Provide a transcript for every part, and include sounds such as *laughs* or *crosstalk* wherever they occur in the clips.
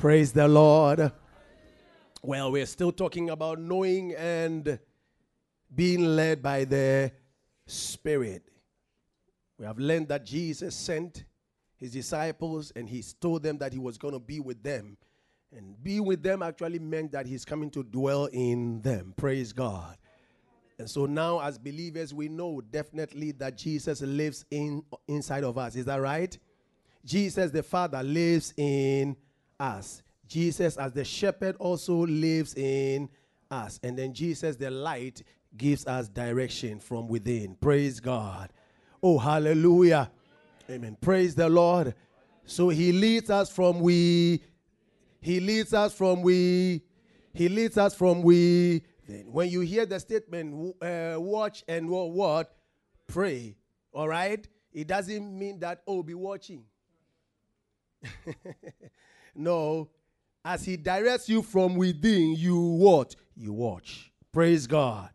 Praise the Lord. Well, we're still talking about knowing and being led by the Spirit. We have learned that Jesus sent his disciples and he told them that he was going to be with them. And be with them actually meant that he's coming to dwell in them. Praise God. And so now, as believers, we know definitely that Jesus lives in inside of us. Is that right? Jesus the Father lives in us. Jesus, as the shepherd, also lives in us. And then Jesus, the light, gives us direction from within. Praise God. Oh, hallelujah. Amen. Praise the Lord. So he leads us from we. He leads us from we. He leads us from we. Then when you hear the statement, uh, watch and what? Pray. All right? It doesn't mean that, oh, be watching. *laughs* no. As he directs you from within, you what? You watch. Praise God.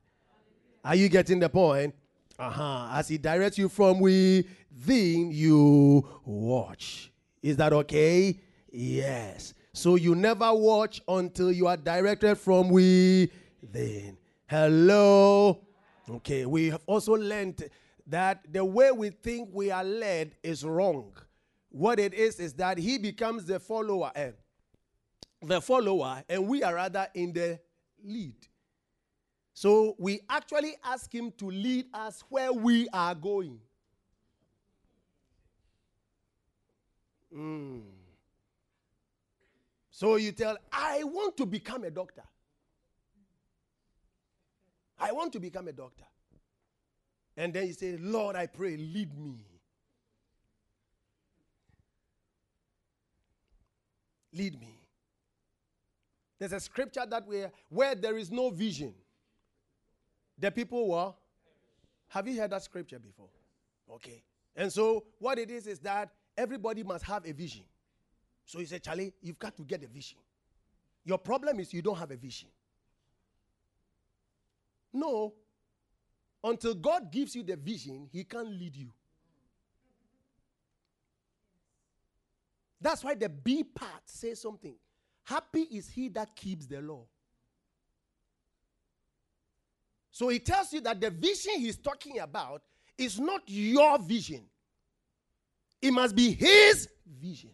Are you getting the point? Uh-huh. As he directs you from within, you watch. Is that okay? Yes. So you never watch until you are directed from within. Hello. Okay, we have also learned that the way we think we are led is wrong. What it is is that he becomes the follower, eh, the follower, and we are rather in the lead. So we actually ask him to lead us where we are going. Mm. So you tell, I want to become a doctor. I want to become a doctor. And then you say, Lord, I pray, lead me. Lead me. There's a scripture that where, where there is no vision, the people were. Have you heard that scripture before? Okay. And so what it is is that everybody must have a vision. So you said, Charlie, you've got to get a vision. Your problem is you don't have a vision. No. Until God gives you the vision, He can't lead you. That's why the B part says something. Happy is he that keeps the law. So he tells you that the vision he's talking about is not your vision, it must be his vision.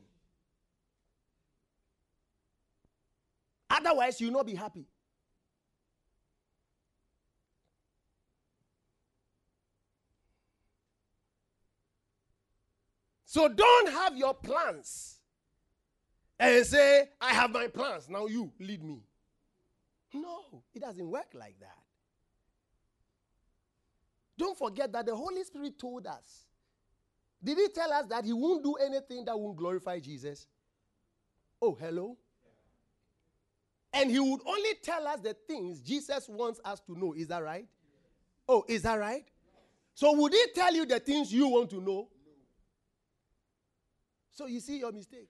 Otherwise, you'll not be happy. So don't have your plans and say, I have my plans. Now you lead me. No, it doesn't work like that. Don't forget that the Holy Spirit told us. Did he tell us that he won't do anything that won't glorify Jesus? Oh, hello? And he would only tell us the things Jesus wants us to know. Is that right? Oh, is that right? So would he tell you the things you want to know? So you see your mistake.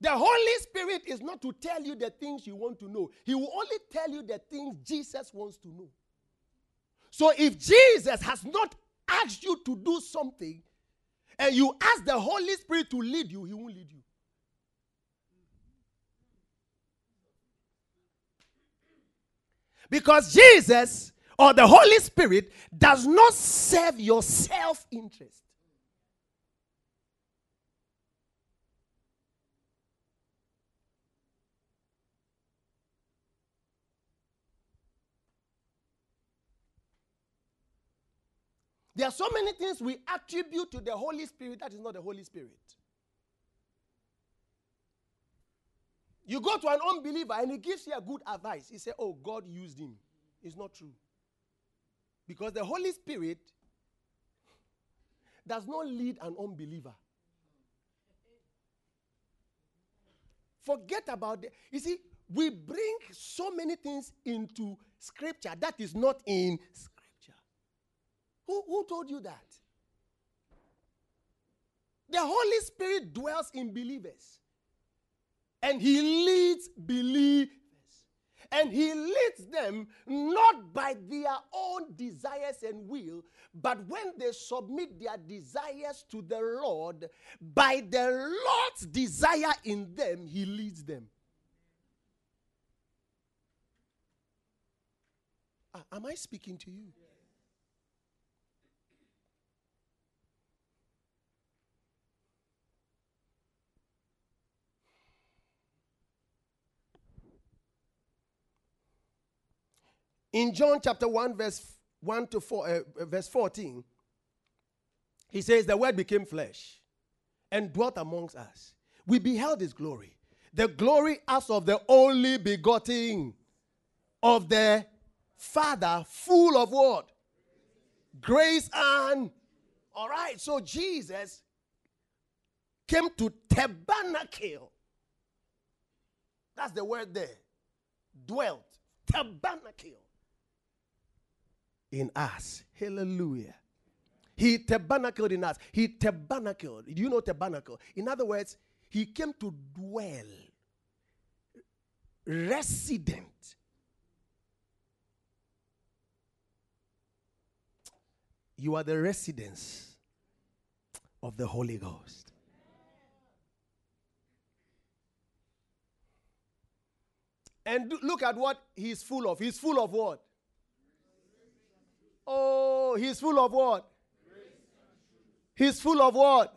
The Holy Spirit is not to tell you the things you want to know, He will only tell you the things Jesus wants to know. So if Jesus has not asked you to do something and you ask the Holy Spirit to lead you, He won't lead you. Because Jesus or the Holy Spirit does not serve your self interest. There are so many things we attribute to the Holy Spirit that is not the Holy Spirit. You go to an unbeliever and he gives you a good advice. He says, Oh, God used him. It's not true. Because the Holy Spirit, does not lead an unbeliever. Forget about it. You see, we bring so many things into scripture that is not in scripture. Who, who told you that? The Holy Spirit dwells in believers and he leads believers. And he leads them not by their own desires and will, but when they submit their desires to the Lord, by the Lord's desire in them, he leads them. Uh, am I speaking to you? In John chapter 1, verse 1 to 4, uh, verse 14, he says, The word became flesh and dwelt amongst us. We beheld his glory. The glory as of the only begotten of the Father, full of what? Grace and. All right, so Jesus came to tabernacle. That's the word there. Dwelt. Tabernacle in us. Hallelujah. He tabernacled in us. He tabernacled. Do you know tabernacle? In other words, he came to dwell, resident. You are the residence of the Holy Ghost. And look at what he's full of. He's full of what? Oh, he's full of what? He's full of what?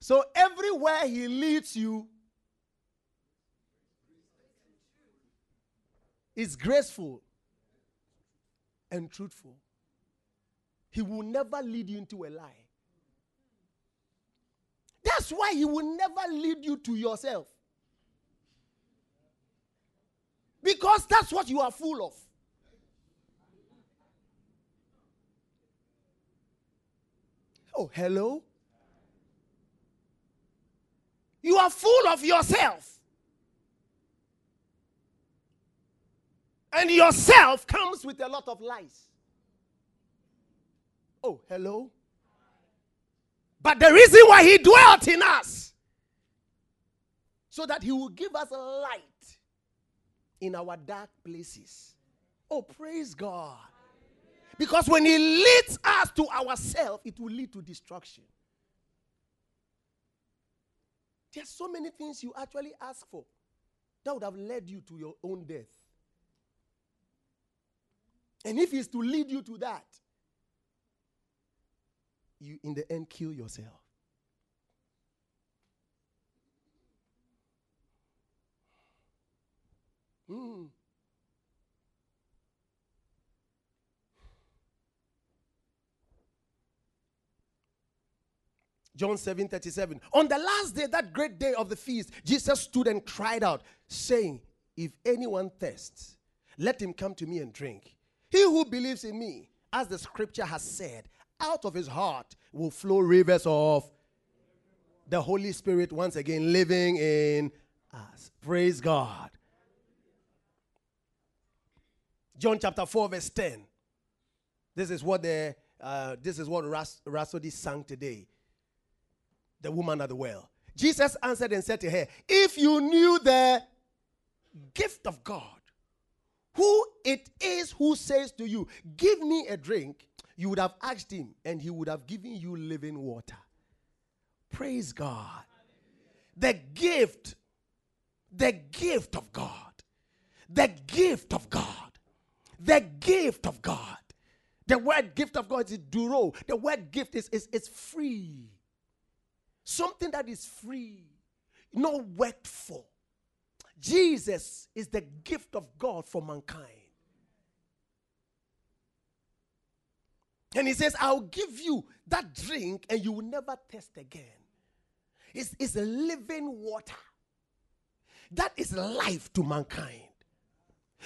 So everywhere he leads you is graceful and truthful. He will never lead you into a lie. That's why he will never lead you to yourself. Because that's what you are full of. Oh, hello? You are full of yourself. And yourself comes with a lot of lies. Oh, hello? But the reason why he dwelt in us, so that he will give us light in our dark places. Oh, praise God. Because when He leads us to ourselves, it will lead to destruction. There's so many things you actually ask for that would have led you to your own death. And if He's to lead you to that, you in the end kill yourself. Mm. John 7 37. On the last day, that great day of the feast, Jesus stood and cried out, saying, If anyone thirsts, let him come to me and drink. He who believes in me, as the scripture has said, out of his heart will flow rivers of the Holy Spirit once again living in us. Praise God. John chapter 4, verse 10. This is what the uh, this is what Ras- Rasodi sang today the woman at the well. Jesus answered and said to her, If you knew the gift of God, who it is who says to you, Give me a drink, you would have asked him, and he would have given you living water. Praise God. The gift, the gift of God, the gift of God, the gift of God. The word gift of God is duro. The word gift is, is, is free. Something that is free, not worked for. Jesus is the gift of God for mankind. And he says, I'll give you that drink and you will never thirst again. It's, it's living water. That is life to mankind.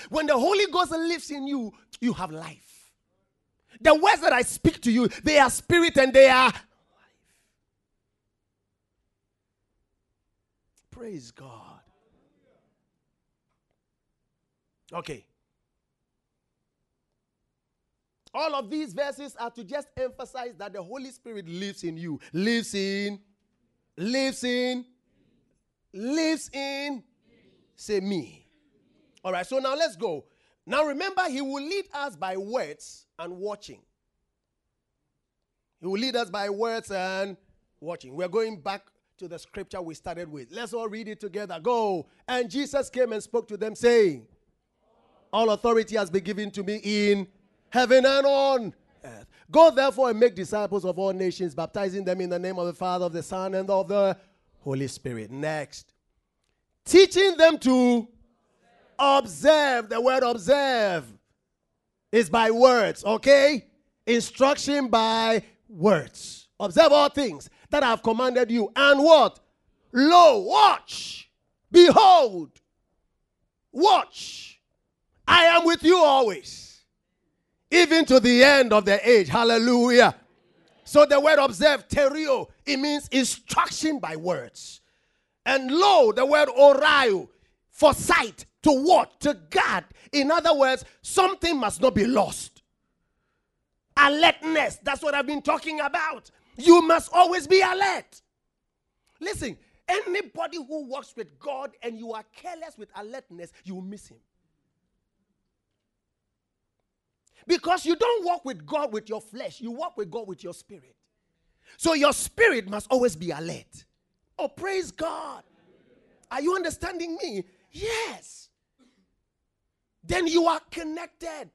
When the Holy Ghost lives in you, you have life. The words that I speak to you, they are spirit and they are life. Praise God. Okay. All of these verses are to just emphasize that the Holy Spirit lives in you, lives in, lives in, lives in, say me. All right, so now let's go. Now remember, He will lead us by words and watching. He will lead us by words and watching. We're going back to the scripture we started with. Let's all read it together. Go. And Jesus came and spoke to them, saying, All authority has been given to me in heaven and on earth. Go therefore and make disciples of all nations, baptizing them in the name of the Father, of the Son, and of the Holy Spirit. Next. Teaching them to observe. The word observe is by words, okay? Instruction by words. Observe all things that I have commanded you. And what? Lo, watch. Behold. Watch. I am with you always even to the end of the age. Hallelujah. So the word observe, terio, it means instruction by words. And lo, the word oraio, foresight, to what? To guard. In other words, something must not be lost. Alertness, that's what I've been talking about. You must always be alert. Listen, anybody who works with God and you are careless with alertness, you will miss him. Because you don't walk with God with your flesh, you walk with God with your spirit. So your spirit must always be alert. Oh, praise God. Are you understanding me? Yes. Then you are connected.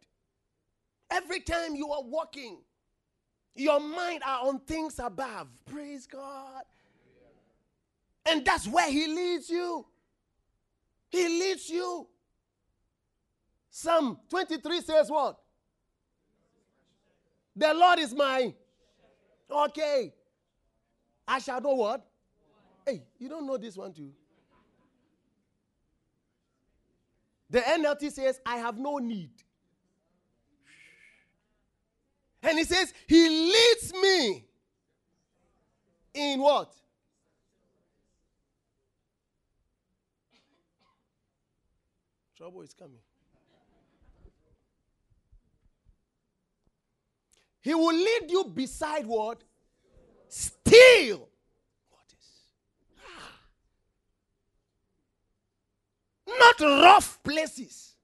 Every time you are walking, your mind are on things above. Praise God. And that's where he leads you. He leads you. Psalm 23 says what? The Lord is my. Okay. I shall know what? Hey, you don't know this one too. The NLT says, I have no need. And he says, He leads me in what? Trouble is coming. He will lead you beside what? Still. What is? Ah. Not rough places.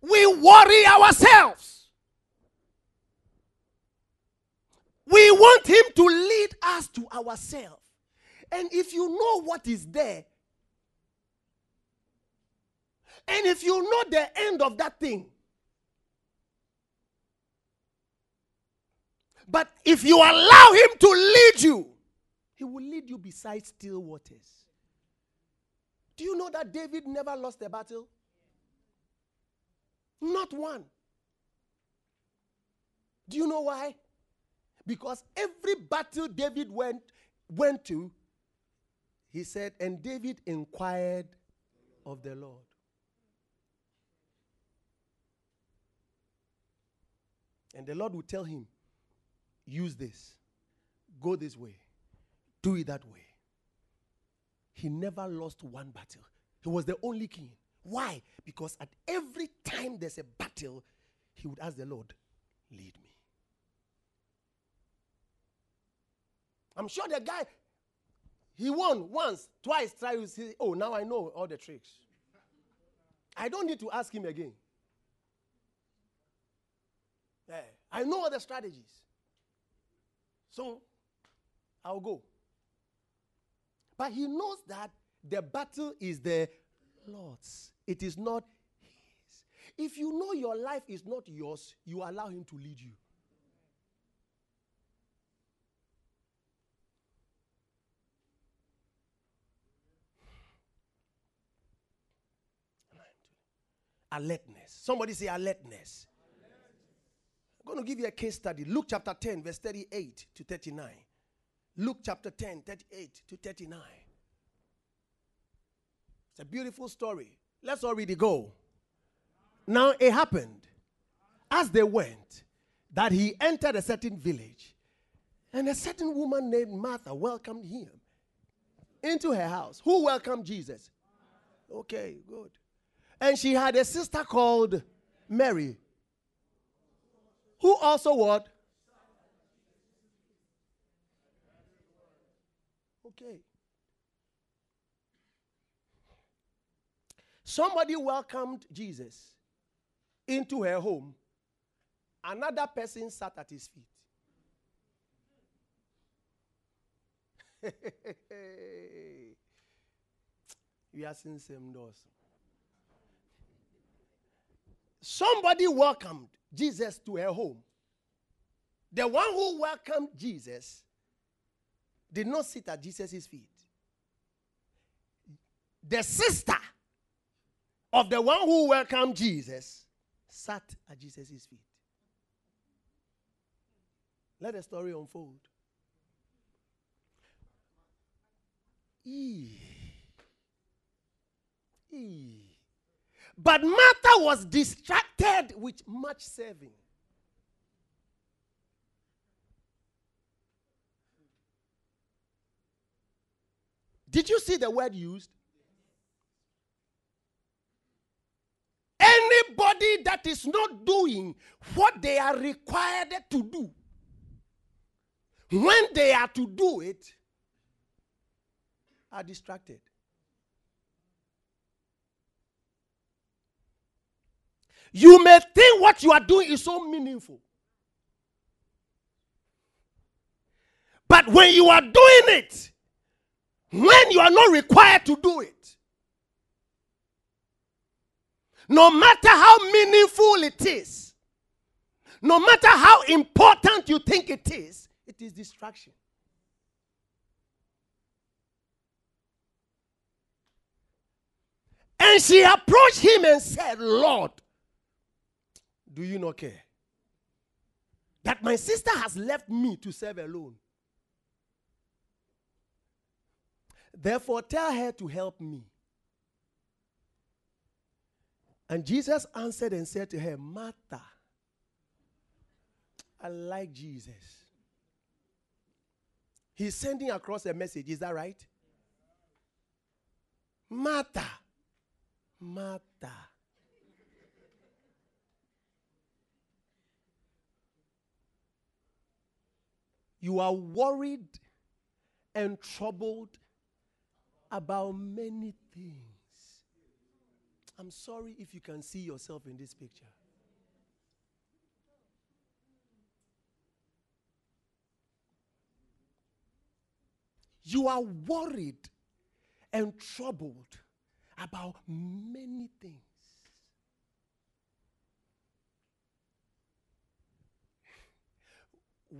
We worry ourselves. We want Him to lead us to ourselves. And if you know what is there, and if you know the end of that thing, But if you allow him to lead you, he will lead you beside still waters. Do you know that David never lost a battle? Not one. Do you know why? Because every battle David went, went to, he said, and David inquired of the Lord. And the Lord would tell him, use this, go this way, do it that way. He never lost one battle. He was the only king. Why? Because at every time there's a battle, he would ask the Lord, lead me. I'm sure the guy, he won once, twice, thrice. Oh, now I know all the tricks. I don't need to ask him again. Yeah, I know all the strategies. So I'll go. But he knows that the battle is the Lord's, it is not his. If you know your life is not yours, you allow him to lead you. Alertness. Somebody say alertness I'm going to give you a case study. Luke chapter 10, verse 38 to 39. Luke chapter 10, 38 to 39. It's a beautiful story. Let's already go. Now it happened as they went, that he entered a certain village, and a certain woman named Martha welcomed him into her house. Who welcomed Jesus? Okay, good. And she had a sister called Mary, who also what? Okay. Somebody welcomed Jesus into her home. Another person sat at his feet. *laughs* we are seeing same doors. Somebody welcomed Jesus to her home. The one who welcomed Jesus did not sit at Jesus' feet. The sister of the one who welcomed Jesus sat at Jesus' feet. Let the story unfold. Eee. Eee. But Martha was distracted with much serving. Did you see the word used? Anybody that is not doing what they are required to do, when they are to do it, are distracted. You may think what you are doing is so meaningful. But when you are doing it, when you are not required to do it, no matter how meaningful it is, no matter how important you think it is, it is distraction. And she approached him and said, Lord, do you not care? That my sister has left me to serve alone. Therefore, tell her to help me. And Jesus answered and said to her, Martha, I like Jesus. He's sending across a message, is that right? Martha, Martha. You are worried and troubled about many things. I'm sorry if you can see yourself in this picture. You are worried and troubled about many things.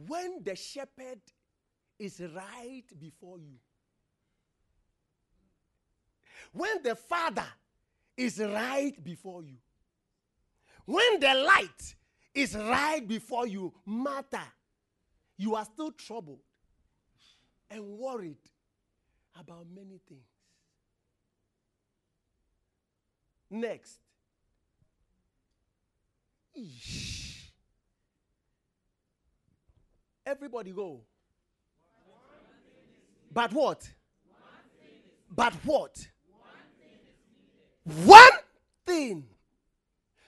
When the shepherd is right before you, when the father is right before you, when the light is right before you, matter, you are still troubled and worried about many things. Next. Eesh. Everybody go. But what? But what? One thing.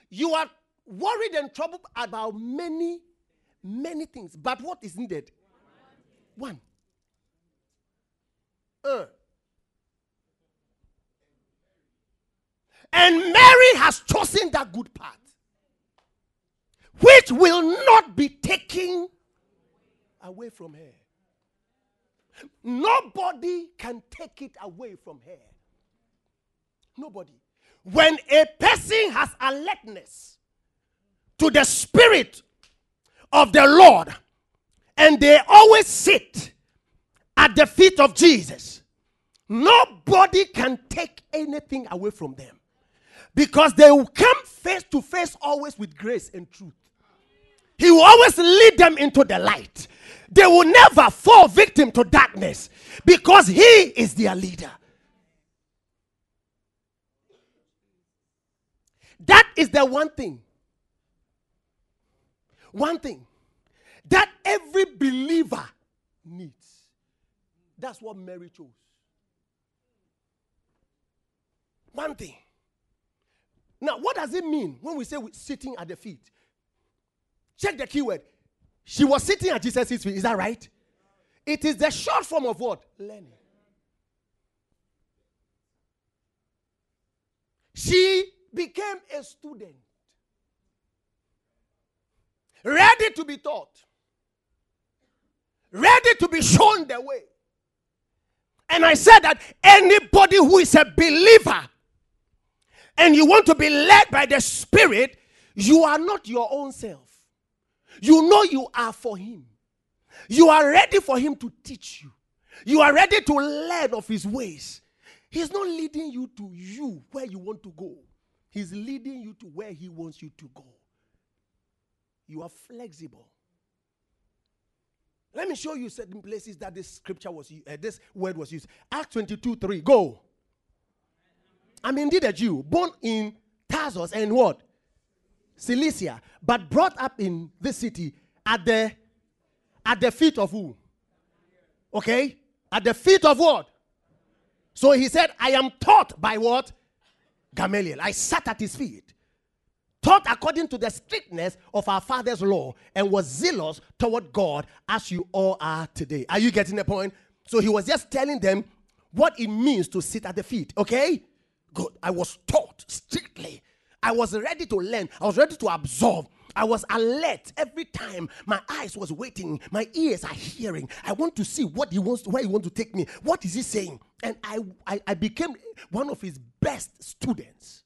You are worried and troubled about many, many things. But what is needed? One. Uh. And Mary has chosen that good path, which will not be taken away from her. Nobody can take it away from her. Nobody. When a person has alertness to the Spirit of the Lord, and they always sit at the feet of Jesus, nobody can take anything away from them because they will come face to face always with grace and truth. He will always lead them into the light. They will never fall victim to darkness because He is their leader. That is the one thing. one thing that every believer needs. That's what Mary chose. One thing. Now, what does it mean when we say we're sitting at the feet? Check the keyword. She was sitting at Jesus' feet. Is that right? It is the short form of what? Learning. She became a student, ready to be taught, ready to be shown the way. And I said that anybody who is a believer and you want to be led by the Spirit, you are not your own self. You know you are for Him. You are ready for Him to teach you. You are ready to learn of His ways. He's not leading you to you where you want to go, He's leading you to where He wants you to go. You are flexible. Let me show you certain places that this scripture was uh, this word was used. Acts 22 3. Go. I'm indeed a Jew, born in Tarsus and what? Cilicia, but brought up in this city at the at the feet of who? Okay? At the feet of what? So he said, I am taught by what? Gamaliel. I sat at his feet taught according to the strictness of our father's law and was zealous toward God as you all are today. Are you getting the point? So he was just telling them what it means to sit at the feet. Okay? Good. I was taught strictly. I was ready to learn. I was ready to absorb. I was alert every time. My eyes was waiting. My ears are hearing. I want to see what he wants, where he want to take me. What is he saying? And I, I, I became one of his best students.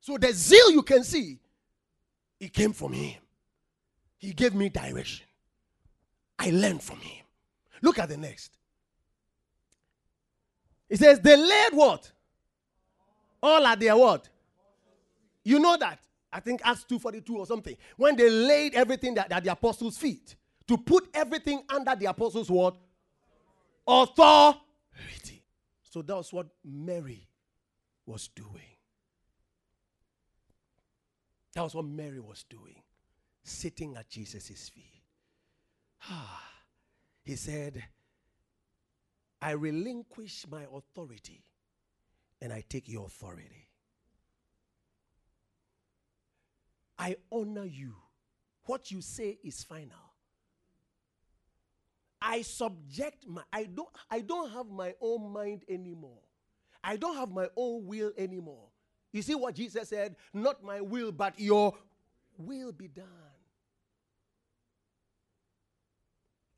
So the zeal you can see, it came from him. He gave me direction. I learned from him. Look at the next. It says, they laid what? All at their what? You know that. I think Acts 2.42 or something. When they laid everything at the apostles' feet to put everything under the apostles' word, Authority. So that was what Mary was doing. That was what Mary was doing, sitting at Jesus' feet. Ah, he said, I relinquish my authority and I take your authority. I honor you. What you say is final. I subject my I don't I don't have my own mind anymore. I don't have my own will anymore. You see what Jesus said? Not my will, but your will be done.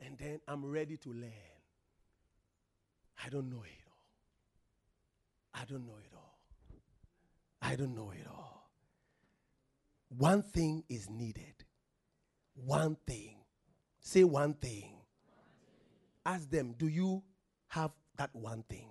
And then I'm ready to learn. I don't know it. I don't know it all. I don't know it all. One thing is needed. One thing. Say one thing. Ask them, do you have that one thing?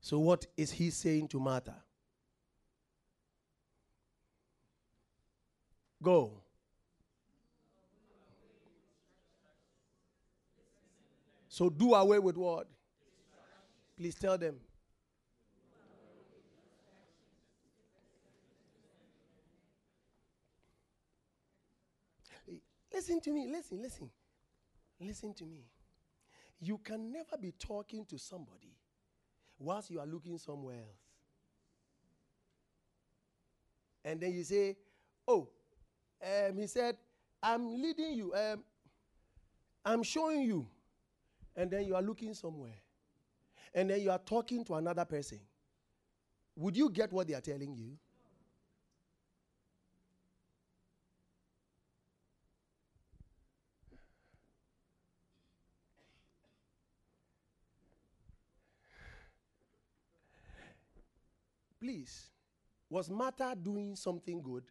So, what is he saying to Martha? Go. So, do away with what? Please tell them. Listen to me, listen, listen. Listen to me. You can never be talking to somebody whilst you are looking somewhere else. And then you say, Oh, um, he said, I'm leading you, um, I'm showing you. And then you are looking somewhere. And then you are talking to another person. Would you get what they are telling you? Please, was Martha doing something good?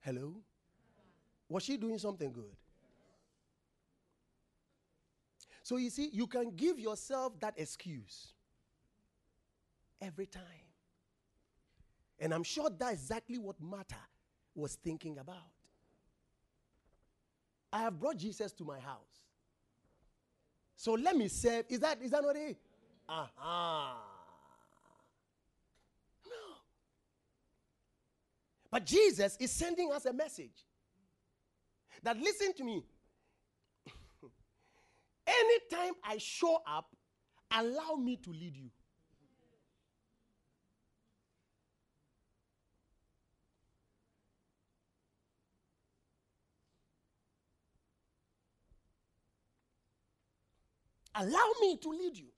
Hello? Was she doing something good? So you see, you can give yourself that excuse every time. And I'm sure that's exactly what Martha was thinking about. I have brought Jesus to my house. So let me serve. Is that is that not it? Aha. No. But Jesus is sending us a message that listen to me. *laughs* Anytime I show up, allow me to lead you. Allow me to lead you.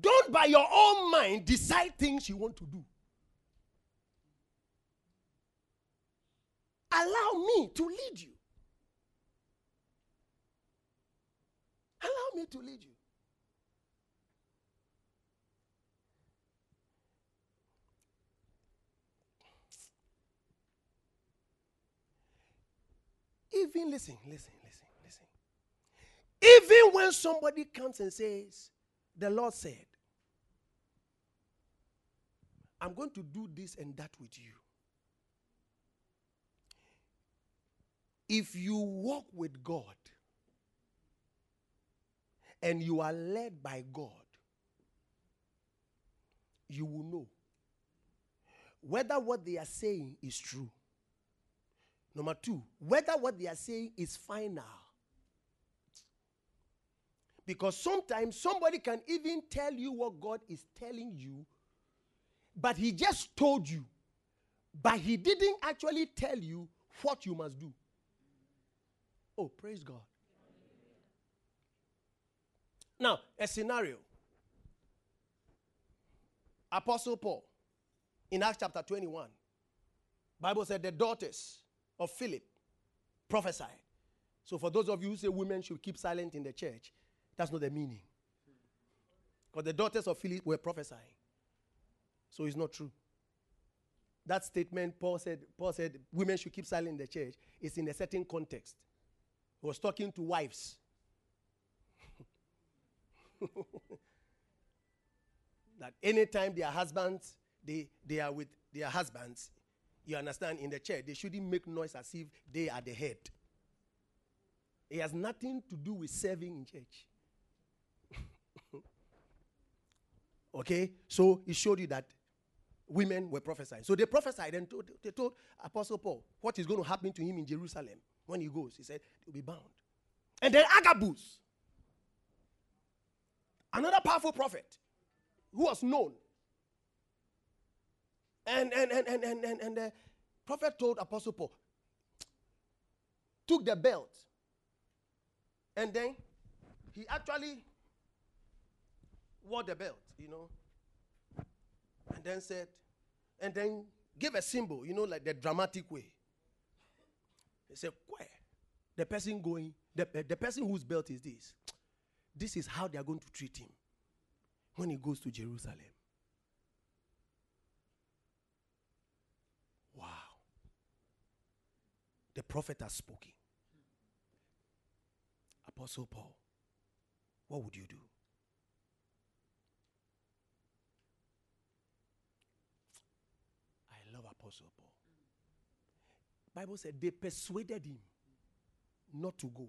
Don't by your own mind decide things you want to do. Allow me to lead you. Allow me to lead you. Even listen, listen, listen, listen. Even when somebody comes and says, The Lord said, I'm going to do this and that with you. If you walk with God and you are led by God, you will know whether what they are saying is true. Number two, whether what they are saying is final. Because sometimes somebody can even tell you what God is telling you, but he just told you, but he didn't actually tell you what you must do. Oh, praise God. Now, a scenario. Apostle Paul in Acts chapter 21. Bible said the daughters of Philip prophesied. So for those of you who say women should keep silent in the church, that's not the meaning. Because the daughters of Philip were prophesying. So it's not true. That statement Paul said, Paul said women should keep silent in the church is in a certain context. He was talking to wives. *laughs* that anytime their husbands, they, they are with their husbands, you understand, in the church, they shouldn't make noise as if they are the head. It has nothing to do with serving in church. *laughs* okay? So he showed you that women were prophesying. So they prophesied and told, they told Apostle Paul what is going to happen to him in Jerusalem when he goes. He said, he'll be bound. And then Agabus, another powerful prophet who was known. And and and and and and, and the prophet told Apostle Paul, took the belt, and then he actually wore the belt, you know, and then said, and then gave a symbol, you know, like the dramatic way. He said, Where? The person going, the, the person whose belt is this, this is how they are going to treat him when he goes to Jerusalem. Wow. The prophet has spoken. Apostle Paul, what would you do? I love Apostle Paul. Bible said they persuaded him not to go.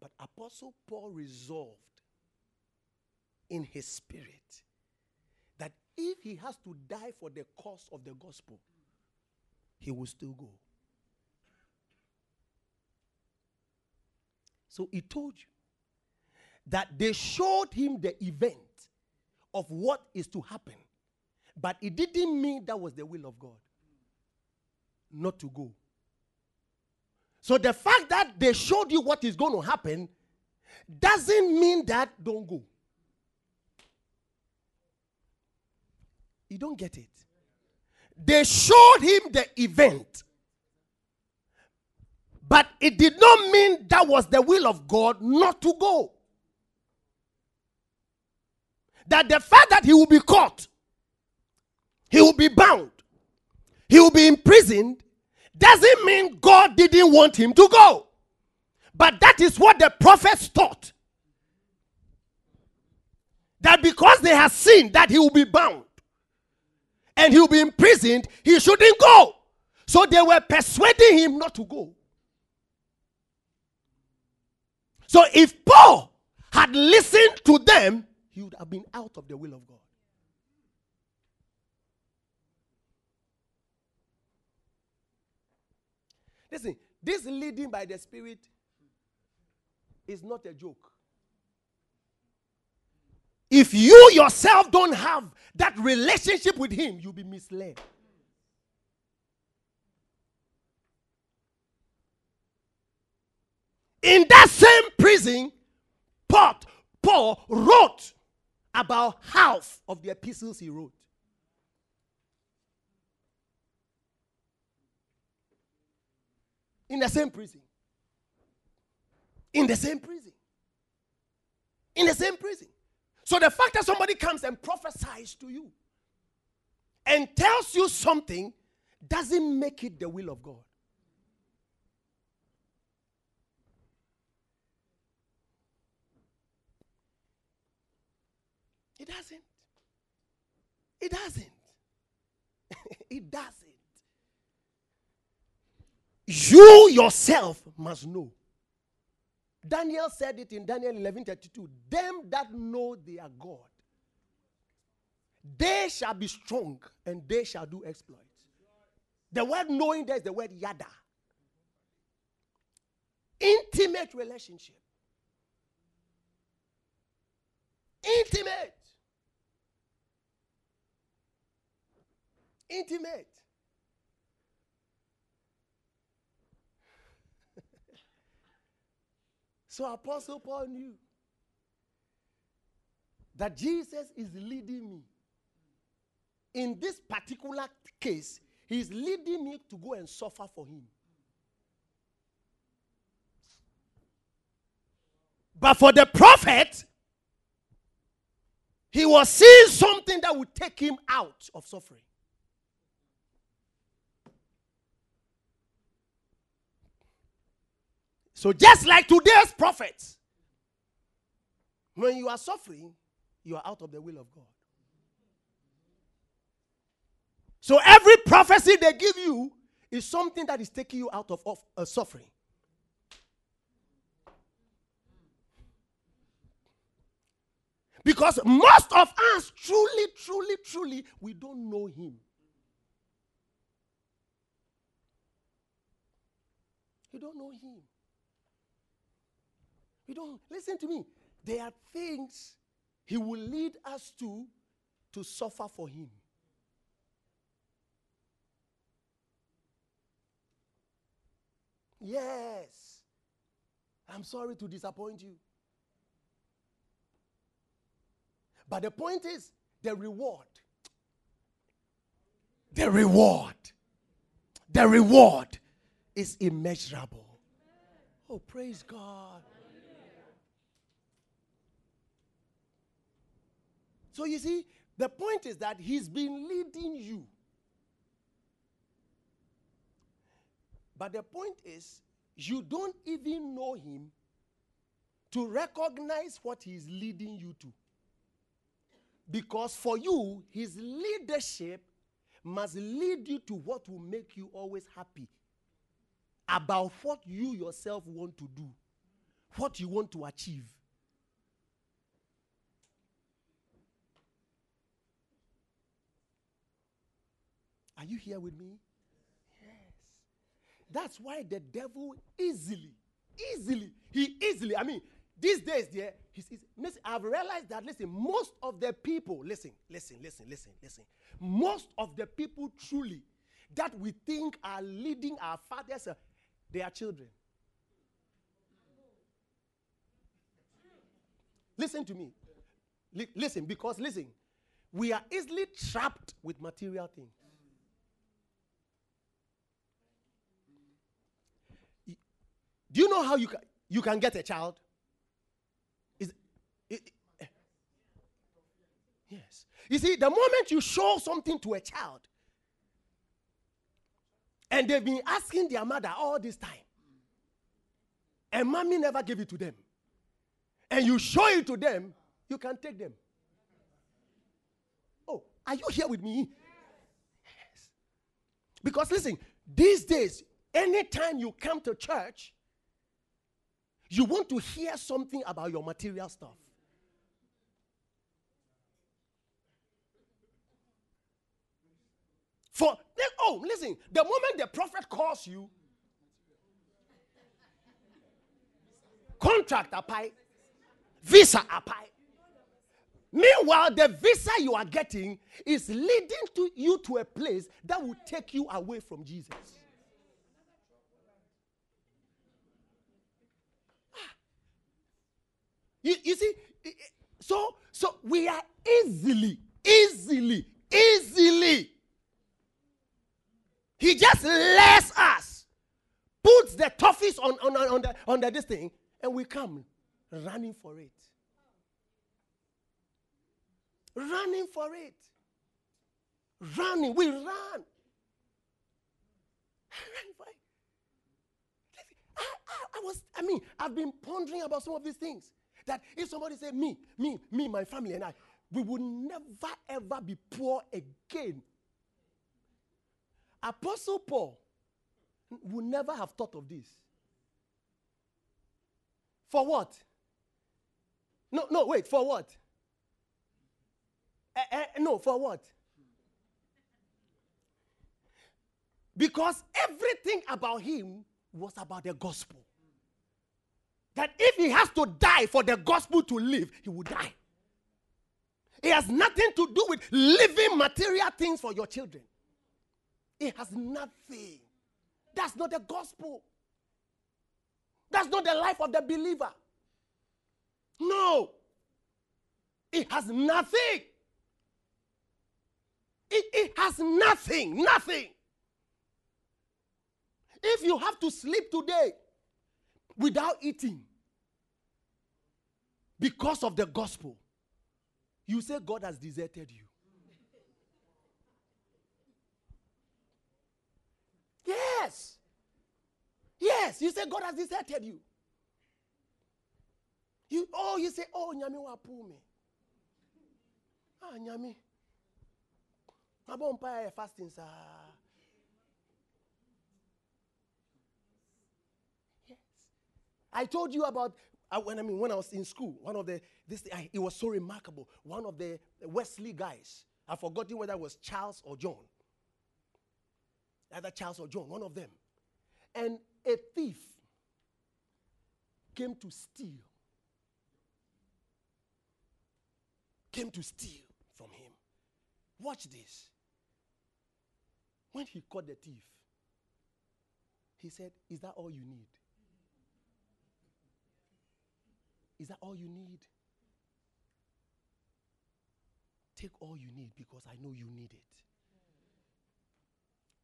But Apostle Paul resolved in his spirit that if he has to die for the cause of the gospel, he will still go. So he told you that they showed him the event of what is to happen, but it didn't mean that was the will of God not to go. So the fact that they showed you what is going to happen doesn't mean that don't go. You don't get it. They showed him the event. But it did not mean that was the will of God not to go. That the fact that he will be caught, he will be bound, he will be imprisoned doesn't mean God didn't want him to go. But that is what the prophets taught. That because they have sinned, that he will be bound and he will be imprisoned, he shouldn't go. So they were persuading him not to go. So if Paul had listened to them, he would have been out of the will of God. Listen, this leading by the Spirit is not a joke. If you yourself don't have that relationship with Him, you'll be misled. In that same prison, Paul, wrote about half of the epistles he wrote. In the same prison. In the same prison. In the same prison. So the fact that somebody comes and prophesies to you and tells you something doesn't make it the will of God. It doesn't. It doesn't. *laughs* it doesn't. You yourself must know. Daniel said it in Daniel 11:32. Them that know their God, they shall be strong and they shall do exploits. The word knowing there is the word yada. Intimate relationship. Intimate. Intimate. So Apostle Paul knew that Jesus is leading me. In this particular case, he's leading me to go and suffer for him. But for the prophet, he was seeing something that would take him out of suffering. So, just like today's prophets, when you are suffering, you are out of the will of God. So, every prophecy they give you is something that is taking you out of, of uh, suffering. Because most of us truly, truly, truly, we don't know Him. You don't know Him. You don't listen to me. There are things He will lead us to to suffer for Him. Yes. I'm sorry to disappoint you. But the point is the reward. The reward. The reward is immeasurable. Oh, praise God. So you see, the point is that he's been leading you. But the point is, you don't even know him to recognize what he's leading you to. Because for you, his leadership must lead you to what will make you always happy about what you yourself want to do, what you want to achieve. Are you here with me? Yes. That's why the devil easily, easily, he easily, I mean, these days, there, he's, he's, listen, I've realized that, listen, most of the people, listen, listen, listen, listen, listen, most of the people truly that we think are leading our fathers, uh, they are children. Listen to me. Li- listen, because listen, we are easily trapped with material things. Do you know how you can, you can get a child? Is, it, it, yes. You see, the moment you show something to a child, and they've been asking their mother all this time, and mommy never gave it to them, and you show it to them, you can take them. Oh, are you here with me? Yes. Because listen, these days, anytime you come to church, You want to hear something about your material stuff. For oh, listen, the moment the prophet calls you, contract apply, visa apply. Meanwhile, the visa you are getting is leading to you to a place that will take you away from Jesus. You, you see, so so we are easily, easily, easily. He just lets us, puts the toffees on, on, on, the, on the, this thing, and we come running for it running for it. Running. We run. I, I, I, was, I mean, I've been pondering about some of these things. That if somebody said, me, me, me, my family, and I, we will never ever be poor again. Apostle Paul would never have thought of this. For what? No, no, wait, for what? Uh, uh, no, for what? Because everything about him was about the gospel. That if he has to die for the gospel to live, he will die. It has nothing to do with living material things for your children. It has nothing. That's not the gospel. That's not the life of the believer. No. It has nothing. It, it has nothing, nothing. If you have to sleep today without eating because of the gospel, you say God has deserted you. Yes. Yes, you say God has deserted you. You oh, you say, oh, nyami wa me. Ah, nyami. mpaeɛ fasting saa yes i told you about uh, when i mean when i was in school one of the this I, it was so remarkable. One of the wesley guys i've forgotten whether it was charles or john. Either charles or john one of them. And a thief came to steal. Came to steal from him. Watch this. When he caught the thief, he said, Is that all you need? Is that all you need? Take all you need because I know you need it.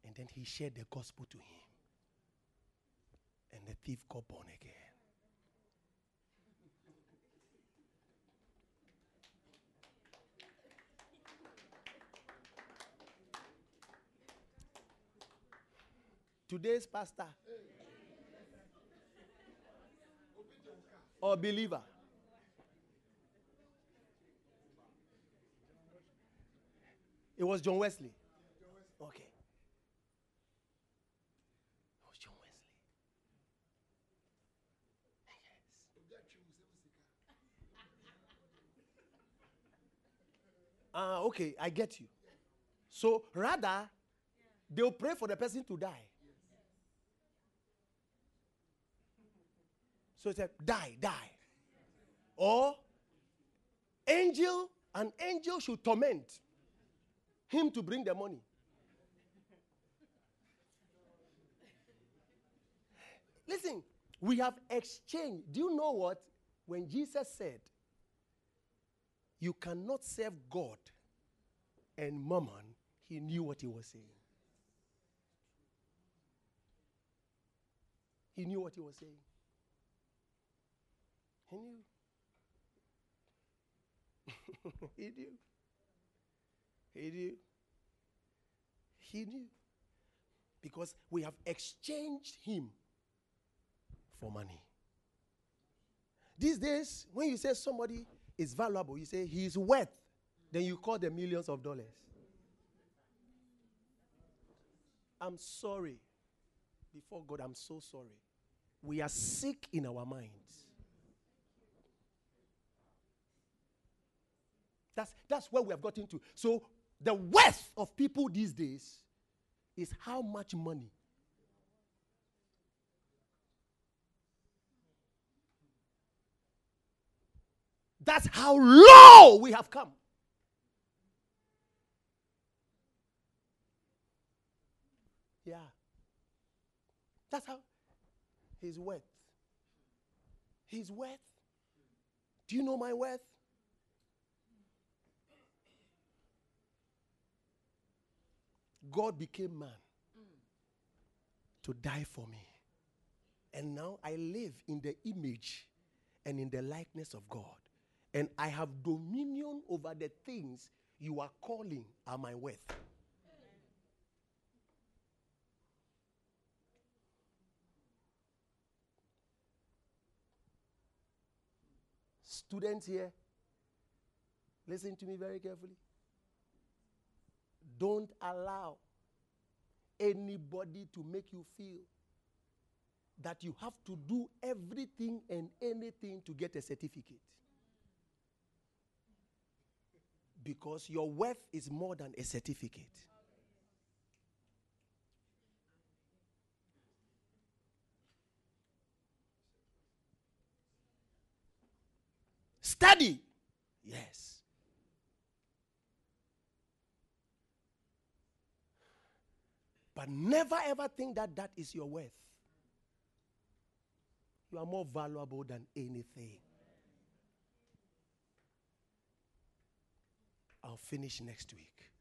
And then he shared the gospel to him. And the thief got born again. today's pastor or believer. It was John Wesley. Okay. It was John Wesley. Ah, uh, okay, I get you. So rather, they'll pray for the person to die. So he said, Die, die. Or angel, an angel should torment him to bring the money. Listen, we have exchanged. Do you know what? When Jesus said, You cannot serve God and mammon, he knew what he was saying. He knew what he was saying. He *laughs* knew. he knew. He knew. He knew. Because we have exchanged him for money. These days, when you say somebody is valuable, you say he is worth, then you call them millions of dollars. I'm sorry. Before God, I'm so sorry. We are sick in our minds. That's, that's where we have gotten to. So, the worth of people these days is how much money. That's how low we have come. Yeah. That's how his worth. His worth. Do you know my worth? God became man to die for me. And now I live in the image and in the likeness of God. And I have dominion over the things you are calling are my worth. Students here, listen to me very carefully. Don't allow anybody to make you feel that you have to do everything and anything to get a certificate. Because your worth is more than a certificate. Study. Yes. But never ever think that that is your worth. You are more valuable than anything. I'll finish next week.